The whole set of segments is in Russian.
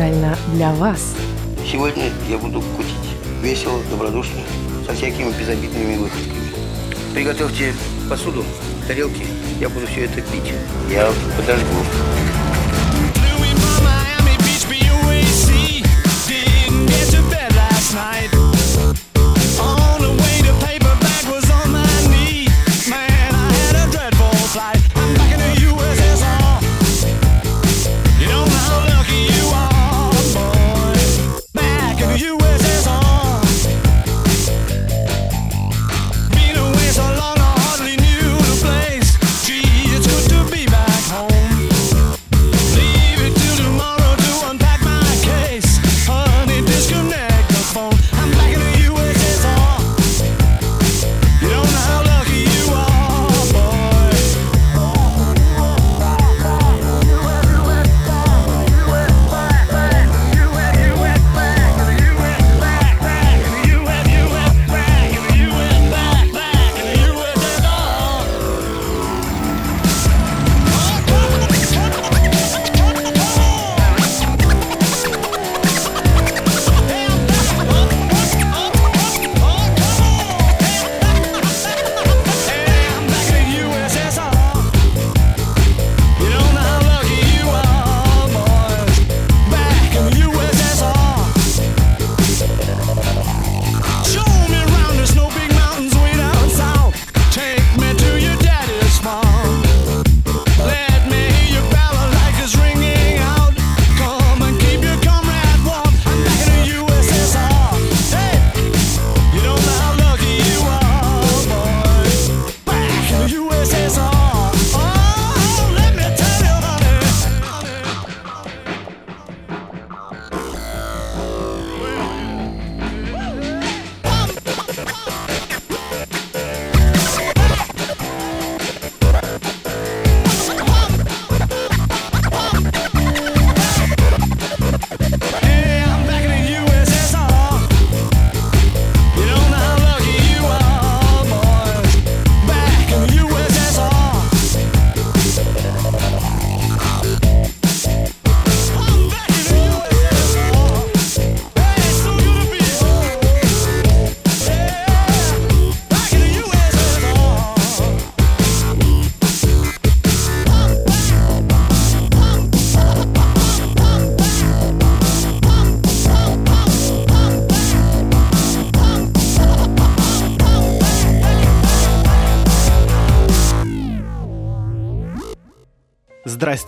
Специально для вас. Сегодня я буду кутить весело, добродушно, со всякими безобидными выходками. Приготовьте посуду, тарелки, я буду все это пить. Я подожду.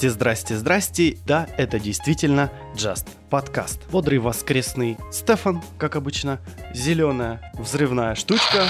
Здрасте, здрасте, здрасте. Да, это действительно Just подкаст. Бодрый воскресный Стефан, как обычно. Зеленая взрывная штучка.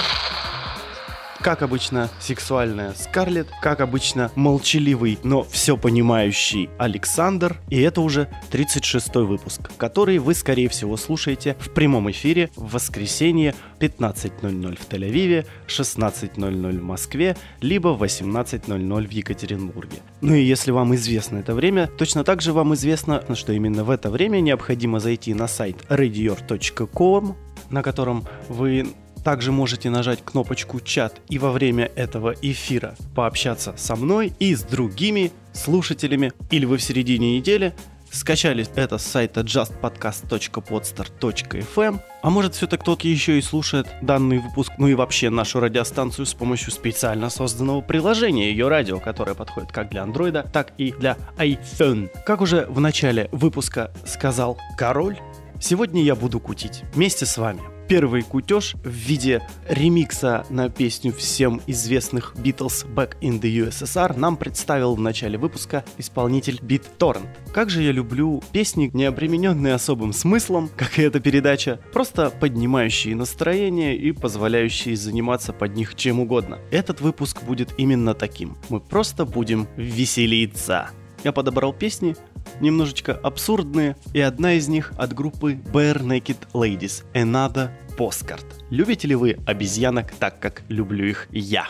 Как обычно, сексуальная Скарлетт. Как обычно, молчаливый, но все понимающий Александр. И это уже 36-й выпуск, который вы, скорее всего, слушаете в прямом эфире в воскресенье 15.00 в Тель-Авиве, 16.00 в Москве, либо 18.00 в Екатеринбурге. Ну и если вам известно это время, точно так же вам известно, что именно в это время необходимо зайти на сайт radior.com, на котором вы также можете нажать кнопочку «Чат» и во время этого эфира пообщаться со мной и с другими слушателями. Или вы в середине недели скачали это с сайта justpodcast.podster.fm, а может все-таки кто-то еще и слушает данный выпуск, ну и вообще нашу радиостанцию с помощью специально созданного приложения ее радио, которое подходит как для андроида, так и для iPhone. Как уже в начале выпуска сказал король, сегодня я буду кутить вместе с вами. Первый кутеж в виде ремикса на песню всем известных Beatles Back in the USSR нам представил в начале выпуска исполнитель BitTorrent. Как же я люблю песни, не обремененные особым смыслом, как и эта передача, просто поднимающие настроение и позволяющие заниматься под них чем угодно. Этот выпуск будет именно таким. Мы просто будем веселиться. Я подобрал песни, немножечко абсурдные, и одна из них от группы Bare Naked Ladies Another Postcard. Любите ли вы обезьянок так, как люблю их я?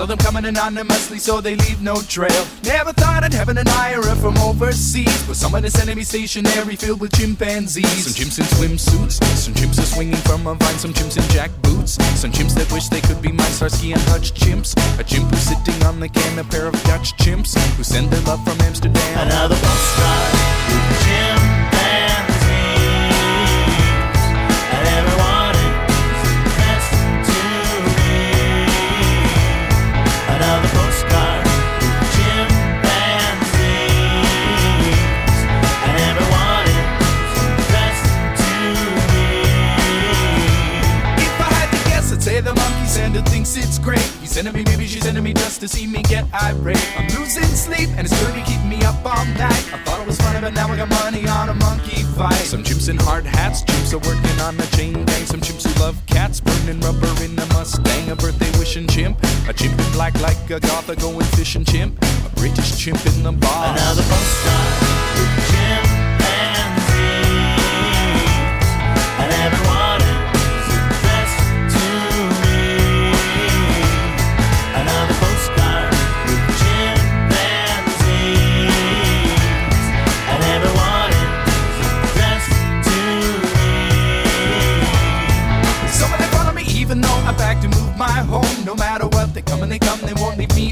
All of them coming anonymously so they leave no trail. Never thought I'd have an IRA from overseas, but someone is sending me stationery filled with chimpanzees. Some chimps in swimsuits, some chimps are swinging from a vine, some chimps in jack boots, some chimps that wish they could be my Starsky and Hutch chimps. A chimp who's sitting on the can, a pair of Dutch chimps who send their love from Amsterdam. Another postcard with chimpanzees, sending me, maybe she's sending me just to see me get irate. I'm losing sleep, and it's gonna keep me up all night. I thought it was funny, but now I got money on a monkey fight. Some chimps in hard hats, chimps are working on a chain gang. Some chimps who love cats, burning rubber in a Mustang. A birthday wishing chimp, a chimp in black like a goth, a going fishing chimp. A British chimp in the bar. Another postcard with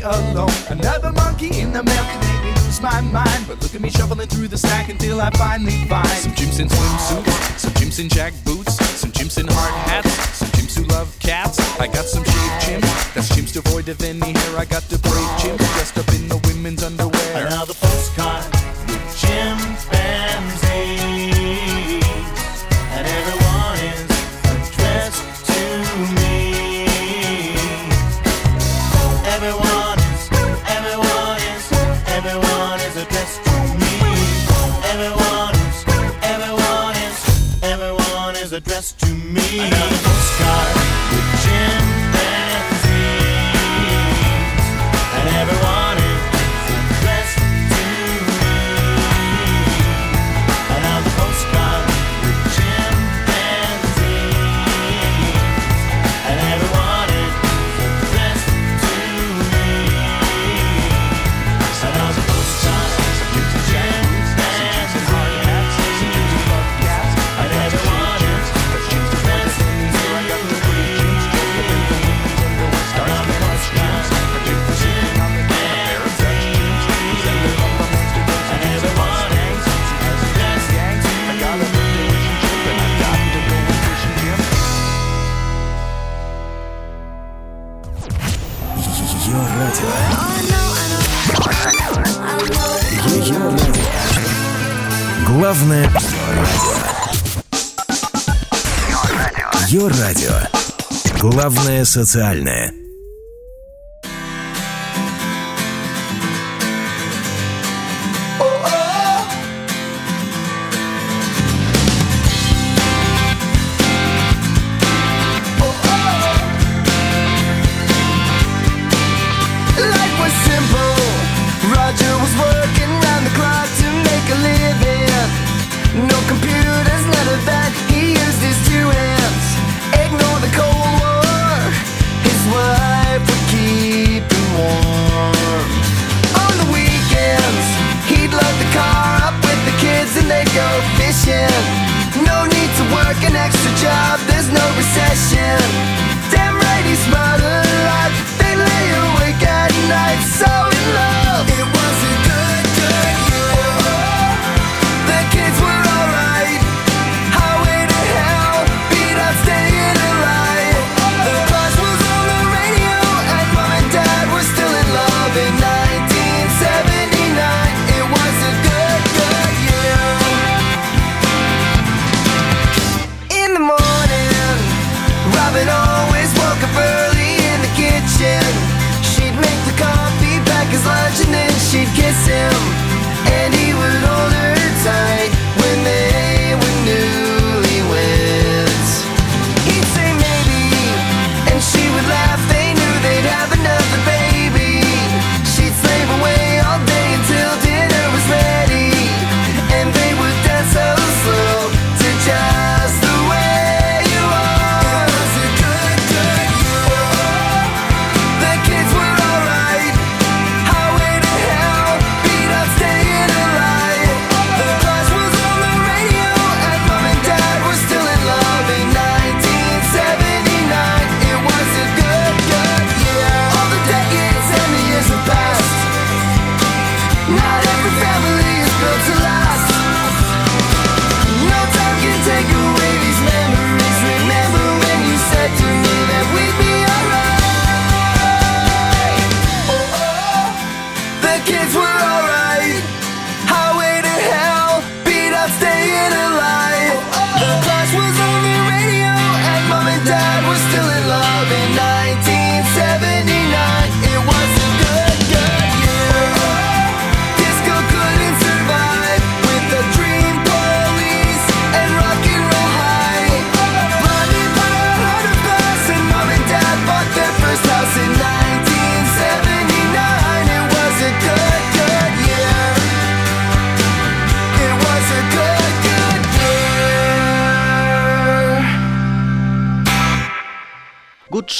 alone. Another monkey in the mail can make me lose my mind. But look at me shuffling through the stack until I finally find some chimps in swimsuits, some chimps in jack boots, some chimps in hard hats, some chimps who love cats. I got some shaved chimps, that's chimps devoid of any hair. I got the brave chimps dressed up in the women's underwear. Another postcard with chimpanzees, Ее радио. Главное социальное.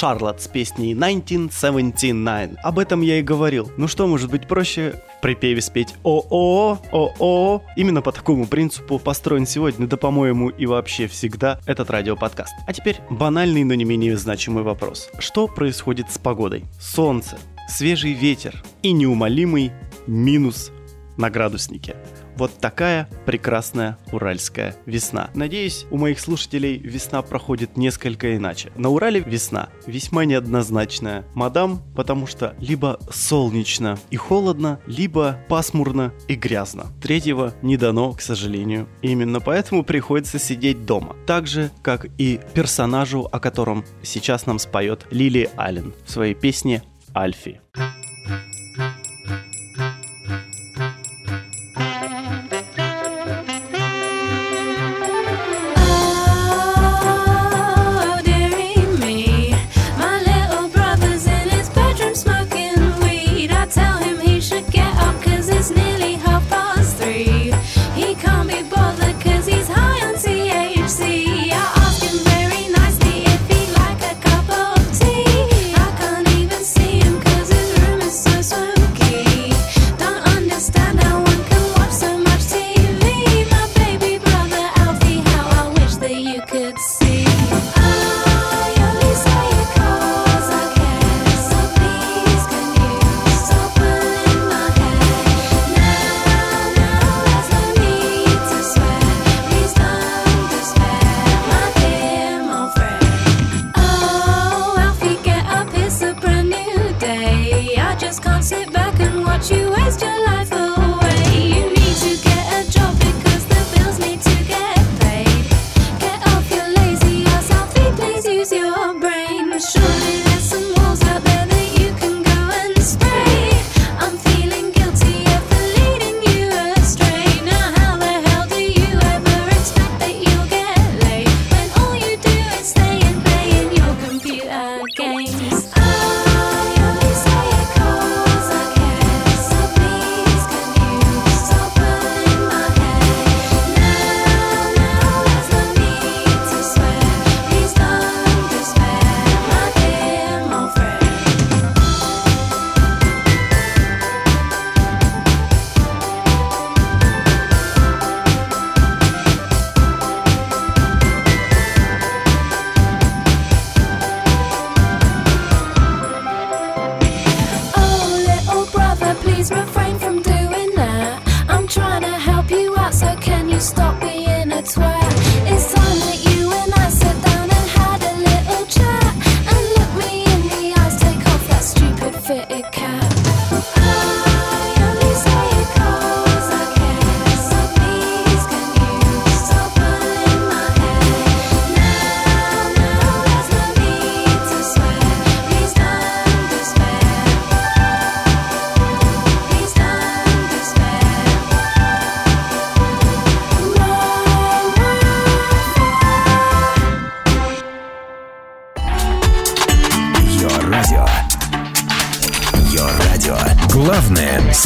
Шарлот с песней 1979. Об этом я и говорил. Ну что может быть проще в припеве спеть о-о, о-о. Именно по такому принципу построен сегодня, да по-моему и вообще всегда этот радиоподкаст. А теперь банальный, но не менее значимый вопрос. Что происходит с погодой? Солнце, свежий ветер и неумолимый минус на градуснике. Вот такая прекрасная уральская весна. Надеюсь, у моих слушателей весна проходит несколько иначе. На Урале весна весьма неоднозначная. Мадам, потому что либо солнечно и холодно, либо пасмурно и грязно. Третьего не дано, к сожалению. Именно поэтому приходится сидеть дома. Так же, как и персонажу, о котором сейчас нам споет Лили Аллен в своей песне «Альфи».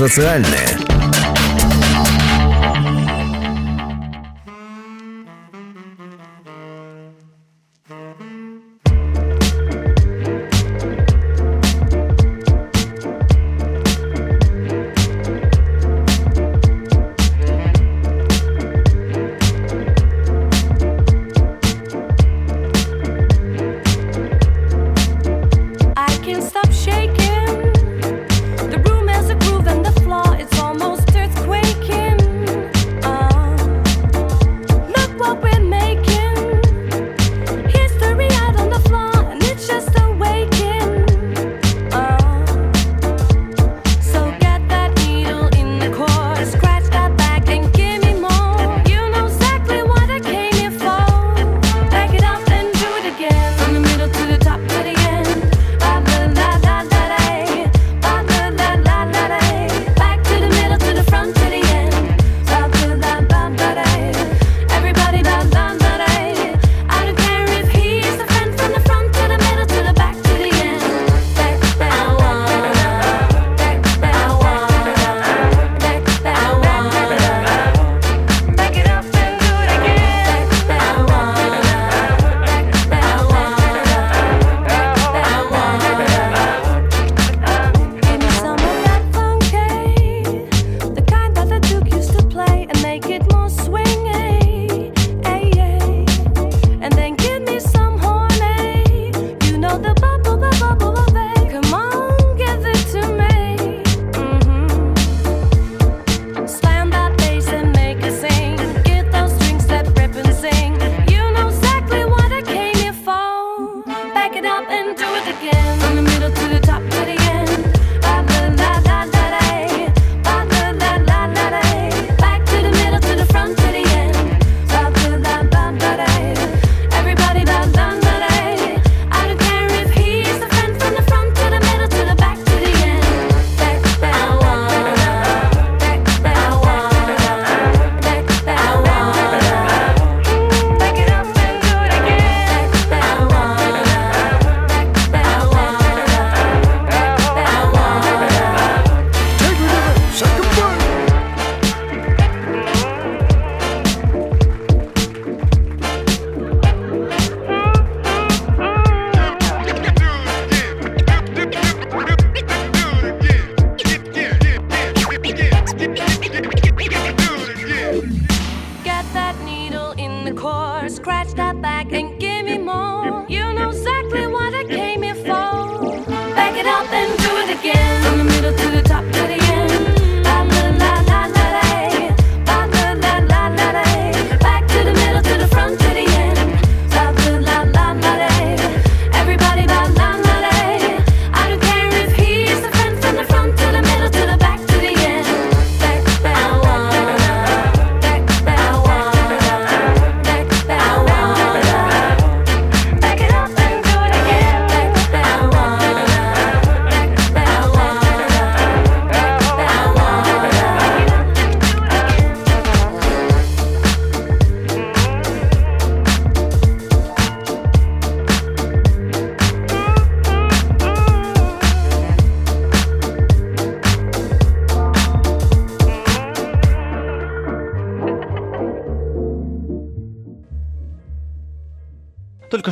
Социальное.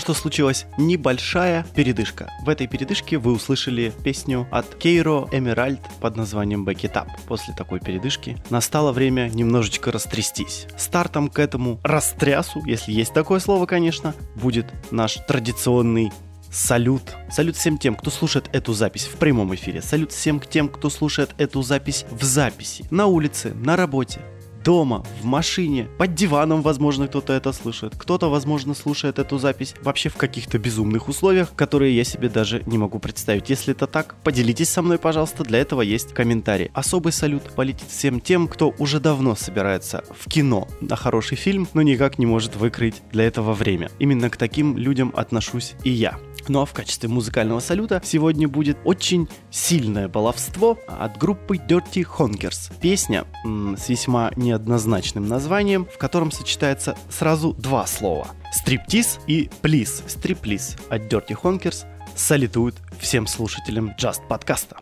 Что случилась небольшая передышка. В этой передышке вы услышали песню от Кейро Эмеральд под названием Back It Up. После такой передышки настало время немножечко растрястись. Стартом к этому растрясу, если есть такое слово, конечно, будет наш традиционный Салют. Салют всем тем, кто слушает эту запись в прямом эфире. Салют всем тем, кто слушает эту запись в записи. На улице, на работе, дома, в машине, под диваном, возможно, кто-то это слышит. Кто-то, возможно, слушает эту запись вообще в каких-то безумных условиях, которые я себе даже не могу представить. Если это так, поделитесь со мной, пожалуйста, для этого есть комментарий. Особый салют полетит всем тем, кто уже давно собирается в кино на хороший фильм, но никак не может выкрыть для этого время. Именно к таким людям отношусь и я. Ну а в качестве музыкального салюта сегодня будет очень сильное баловство от группы Dirty Honkers. Песня м, с весьма неоднозначным названием, в котором сочетается сразу два слова. Стриптиз и плиз. Стриплиз от Dirty Honkers салютуют всем слушателям Just подкаста.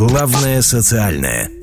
Главное социальное.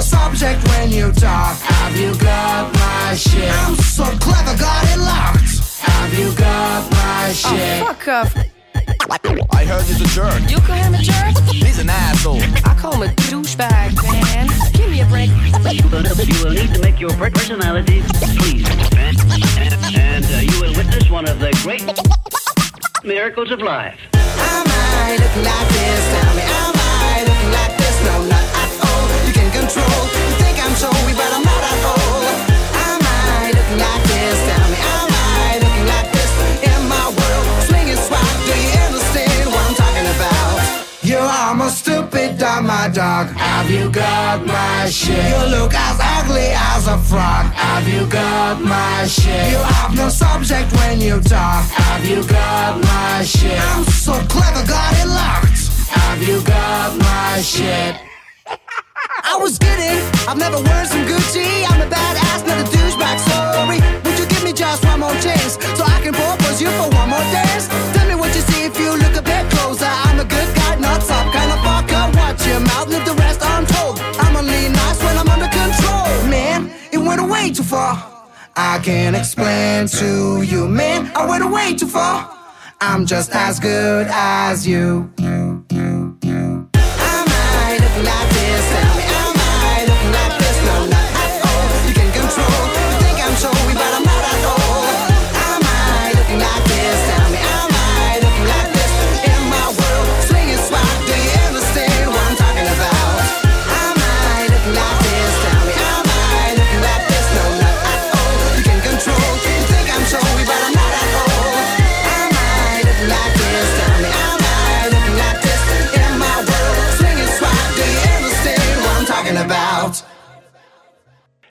You have no subject when you talk. Have you got my shit? I'm so clever, got it locked. Have you got my shit? Fuck off. I heard he's a jerk. You call him a jerk? He's an asshole. I call him a douchebag, man. Give me a break. You will, need to make your personality please. And, and uh, you will witness one of the great miracles of life. Am I looking like this? Tell me, dog. Have you got my shit? You look as ugly as a frog. Have you got my shit? You have no subject when you talk. Have you got my shit? I'm so clever, got it locked. Have you got my shit? Was kidding. I've never worn some Gucci. I'm a badass, not a douchebag. Sorry. Would you give me just one more chance so I can propose you for one more dance? Tell me what you see if you look a bit closer. I'm a good guy, not some kind of fucker. Watch your mouth, leave the rest untold. I'm only nice when I'm under control. Man, it went way too far. I can't explain to you, man. I went way too far. I'm just as good as you.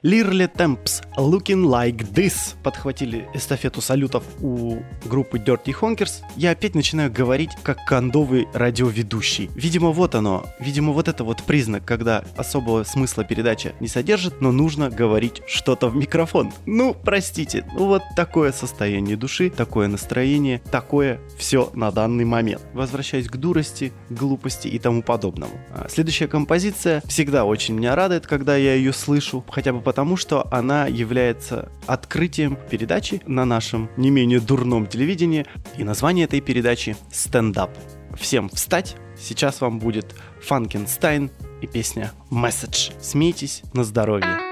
Лирли Темпс Looking Like This подхватили эстафету салютов у группы Dirty Honkers. Я опять начинаю говорить как кондовый радиоведущий. Видимо, вот оно. Видимо, вот это вот признак, когда особого смысла передача не содержит, но нужно говорить что-то в микрофон. Ну, простите, ну вот такое состояние души, такое настроение, такое все на данный момент. Возвращаясь к дурости, глупости и тому подобному. А Следующая композиция всегда очень меня радует, когда я ее слышу, хотя бы потому, что она является открытием передачи на нашем не менее дурном телевидении. И название этой передачи «Стендап». Всем встать! Сейчас вам будет Фанкенстайн и песня «Месседж». Смейтесь на здоровье.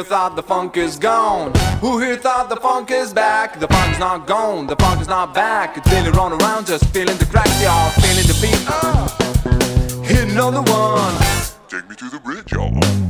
here thought the funk is gone? Who here thought the funk is back? The funk's not gone, the funk is not back. It's really run around, just feeling the cracks, y'all. Feeling the beat, uh, hitting on the one. Take me to the bridge, y'all.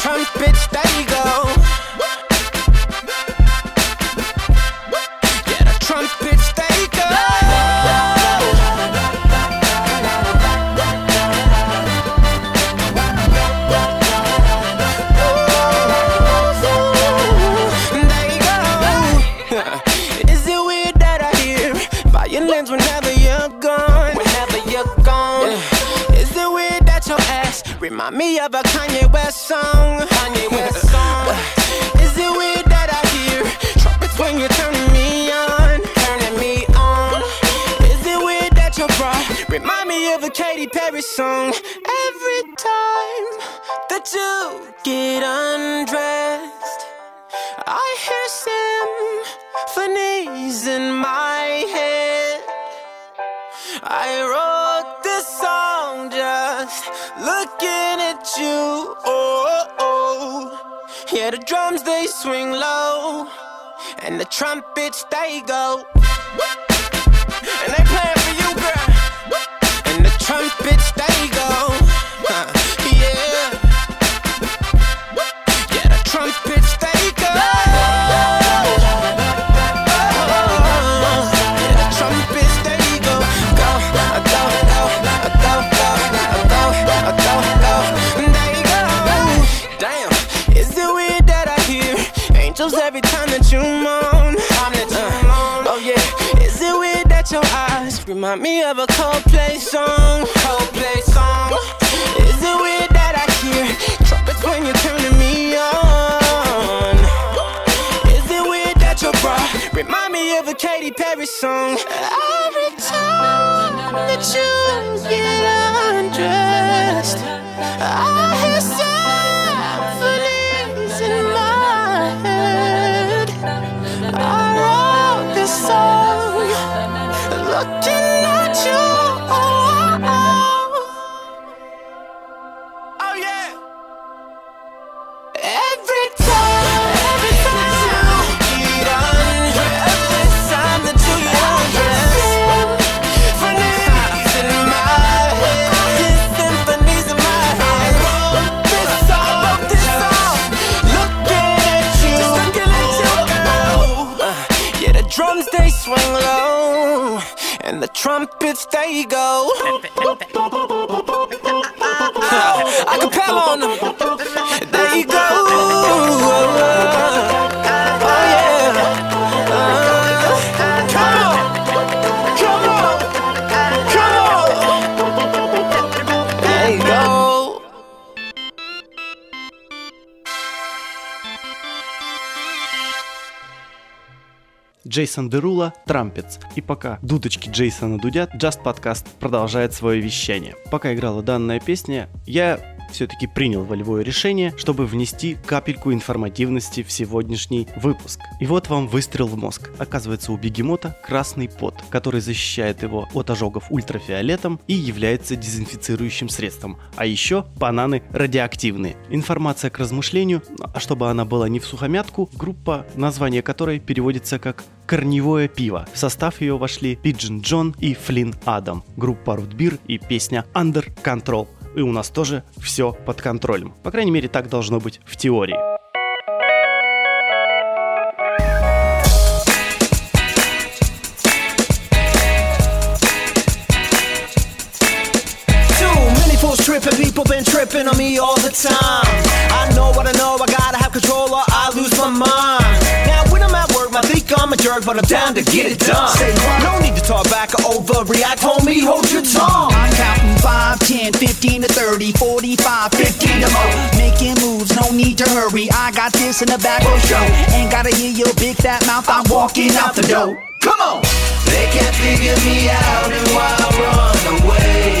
Trump, bitch, there you go. Remind me of a Kanye West song. Kanye West song. Is it weird that I hear trumpets when you're turning me on? Turning me on. Is it weird that your bra remind me of a Katy Perry song? Every time that you get undressed, I hear symphonies in my head. I roll looking at you. Oh, oh, yeah, the drums they swing low, and the trumpets they go. And they playing for you, girl. And the trumpets they go. goosebumps every time that you moan. Uh, oh yeah, is it weird that your eyes remind me of a Coldplay song? Coldplay song. Is it weird that I hear trumpets when you're turning me on? Is it weird that your bra remind me of a Katy Perry song? Every time that you get undressed, I hear. I wrote this song looking at you. bitch, there you go. I, can I, on them. I, I, Джейсон Дерула «Трампетс». И пока дудочки Джейсона дудят, Just Podcast продолжает свое вещание. Пока играла данная песня, я все-таки принял волевое решение, чтобы внести капельку информативности в сегодняшний выпуск. И вот вам выстрел в мозг. Оказывается, у бегемота красный пот, который защищает его от ожогов ультрафиолетом и является дезинфицирующим средством. А еще бананы радиоактивные. Информация к размышлению, а чтобы она была не в сухомятку, группа, название которой переводится как корневое пиво. В состав ее вошли Пиджин Джон и Флинн Адам, группа Beer и песня Under Control. И у нас тоже все под контролем. По крайней мере, так должно быть в теории. Tripping, people been tripping on me all the time. I know what I know, I gotta have control or I lose my mind. I'm a jerk, but I'm down to get it done. No need to talk back or overreact, homie, hold your tongue. I'm counting 5, 10, 15 to 30, 45, 50 to more. Making moves, no need to hurry. I got this in the back for show. Ain't gotta hear your big fat mouth, I'm walking out the door. Come on! They can't figure me out and why I run away.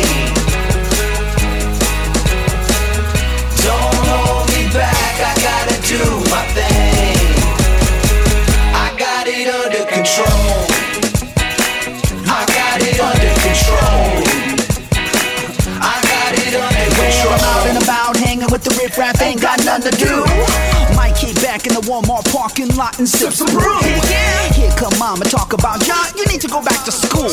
Don't hold me back, I gotta do my thing. Control. I got it under control. I got it under Well, I'm out and about hanging with the riff raff, ain't got nothing to do. Might kick back in the Walmart parking lot and sip some brew. Here come mama, talk about John, you need to go back to school.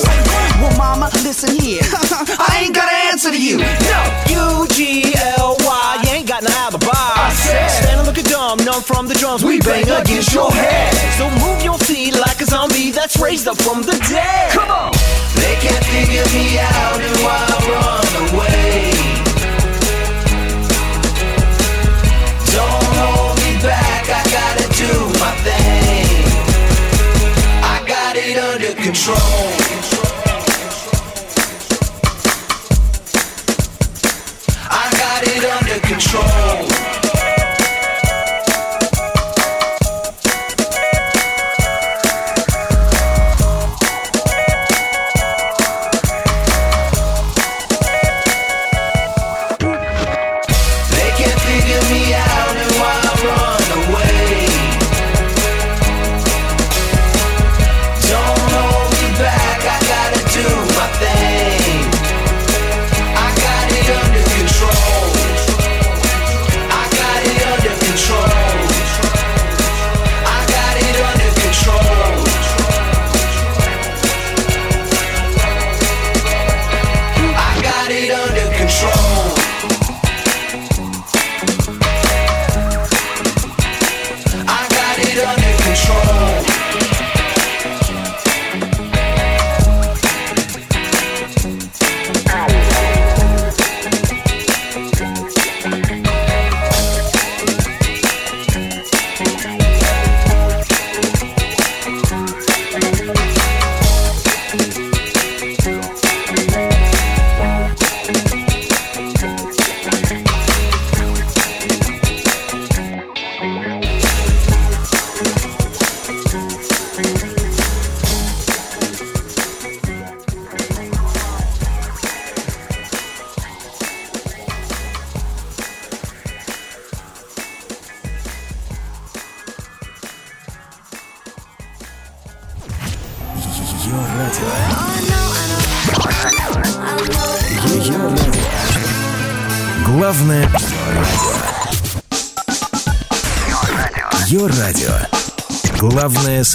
Well, mama, listen here. I ain't got an answer to you. No, U-G-L-Y, you ain't got no alibi. I said- Stand and look at dumb, numb from the drums, we bang against your head. So move your feet like a zombie that's raised up from the dead. Come on! They can't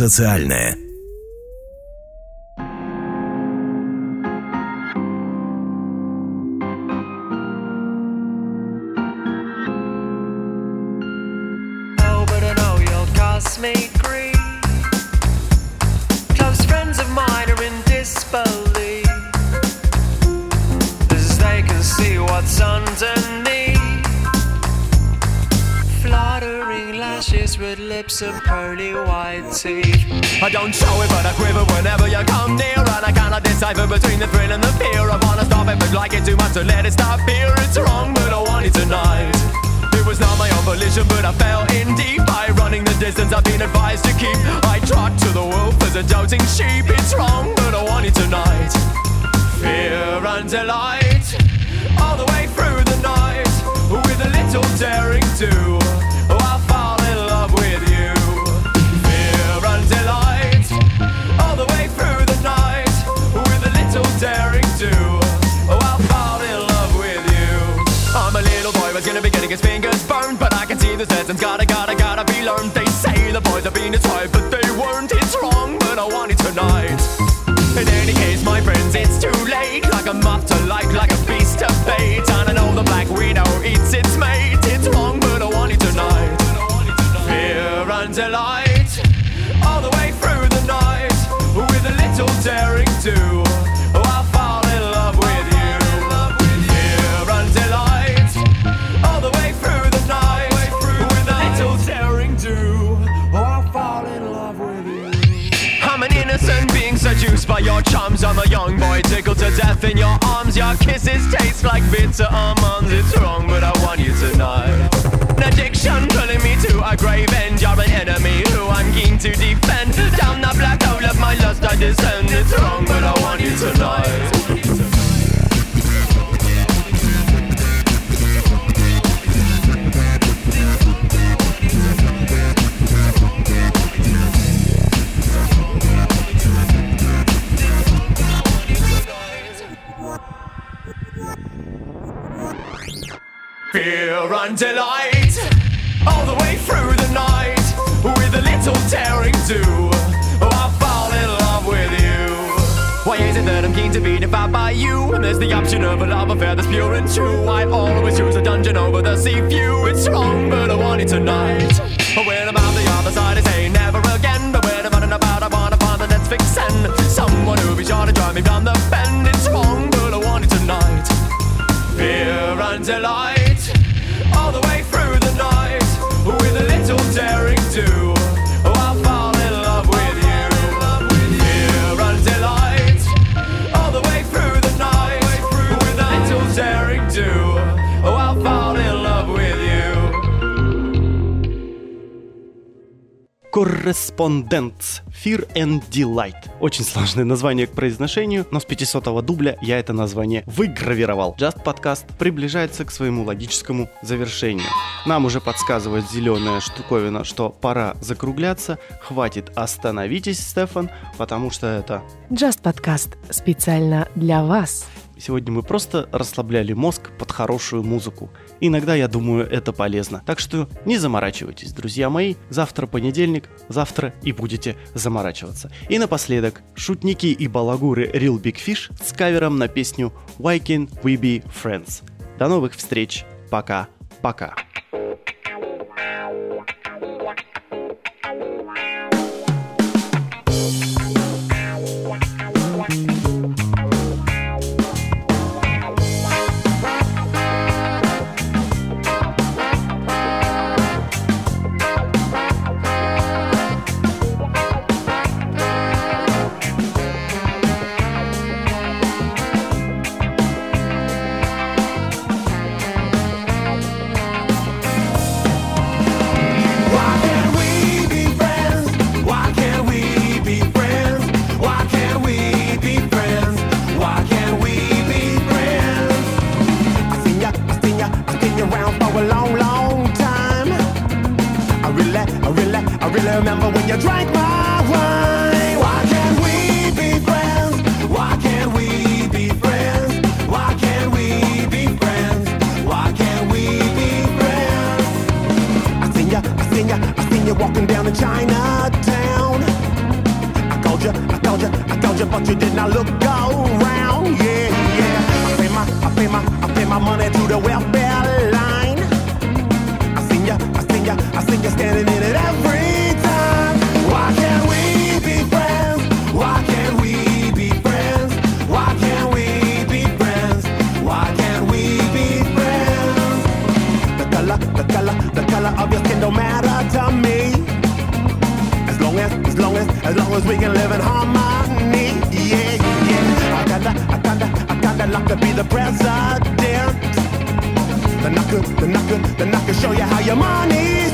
социальное. Boys have but they weren't. It's wrong, but I want it tonight. In any case, my friends, it's too I'm a young boy tickled to death in your arms. Your kisses taste like bitter almonds. It's wrong, but I want you tonight. An addiction pulling me to a grave end. You're an enemy who I'm keen to defend. Down the black hole of my lust I descend. It's wrong, but I want you tonight. Fear and delight, all the way through the night, with a little daring too. Oh, I'll fall in love with you. Why is it that I'm keen to be devoured by you? And there's the option of a love affair that's pure and true. I always choose a dungeon over the sea view. It's wrong, but I want it tonight. When I'm out the other side, I say never again. But when I'm running about, I wanna find the next vixen. Someone who'll be sure to drive me down the bend. It's wrong, but I want it tonight. Fear and delight, Корреспондент Fear and Delight. Очень сложное название к произношению, но с 500-го дубля я это название выгравировал. Just подкаст приближается к своему логическому завершению. Нам уже подсказывает зеленая штуковина, что пора закругляться. Хватит, остановитесь, Стефан, потому что это Just подкаст специально для вас. Сегодня мы просто расслабляли мозг под хорошую музыку. Иногда, я думаю, это полезно. Так что не заморачивайтесь, друзья мои. Завтра понедельник, завтра и будете заморачиваться. И напоследок, шутники и балагуры Real Big Fish с кавером на песню Why Can't We Be Friends. До новых встреч. Пока-пока. long as, as long as, as long as we can live in harmony. Yeah, yeah. I kinda, I kinda, I kinda like to be the president. Then I could, then I could, then I could show you how your money's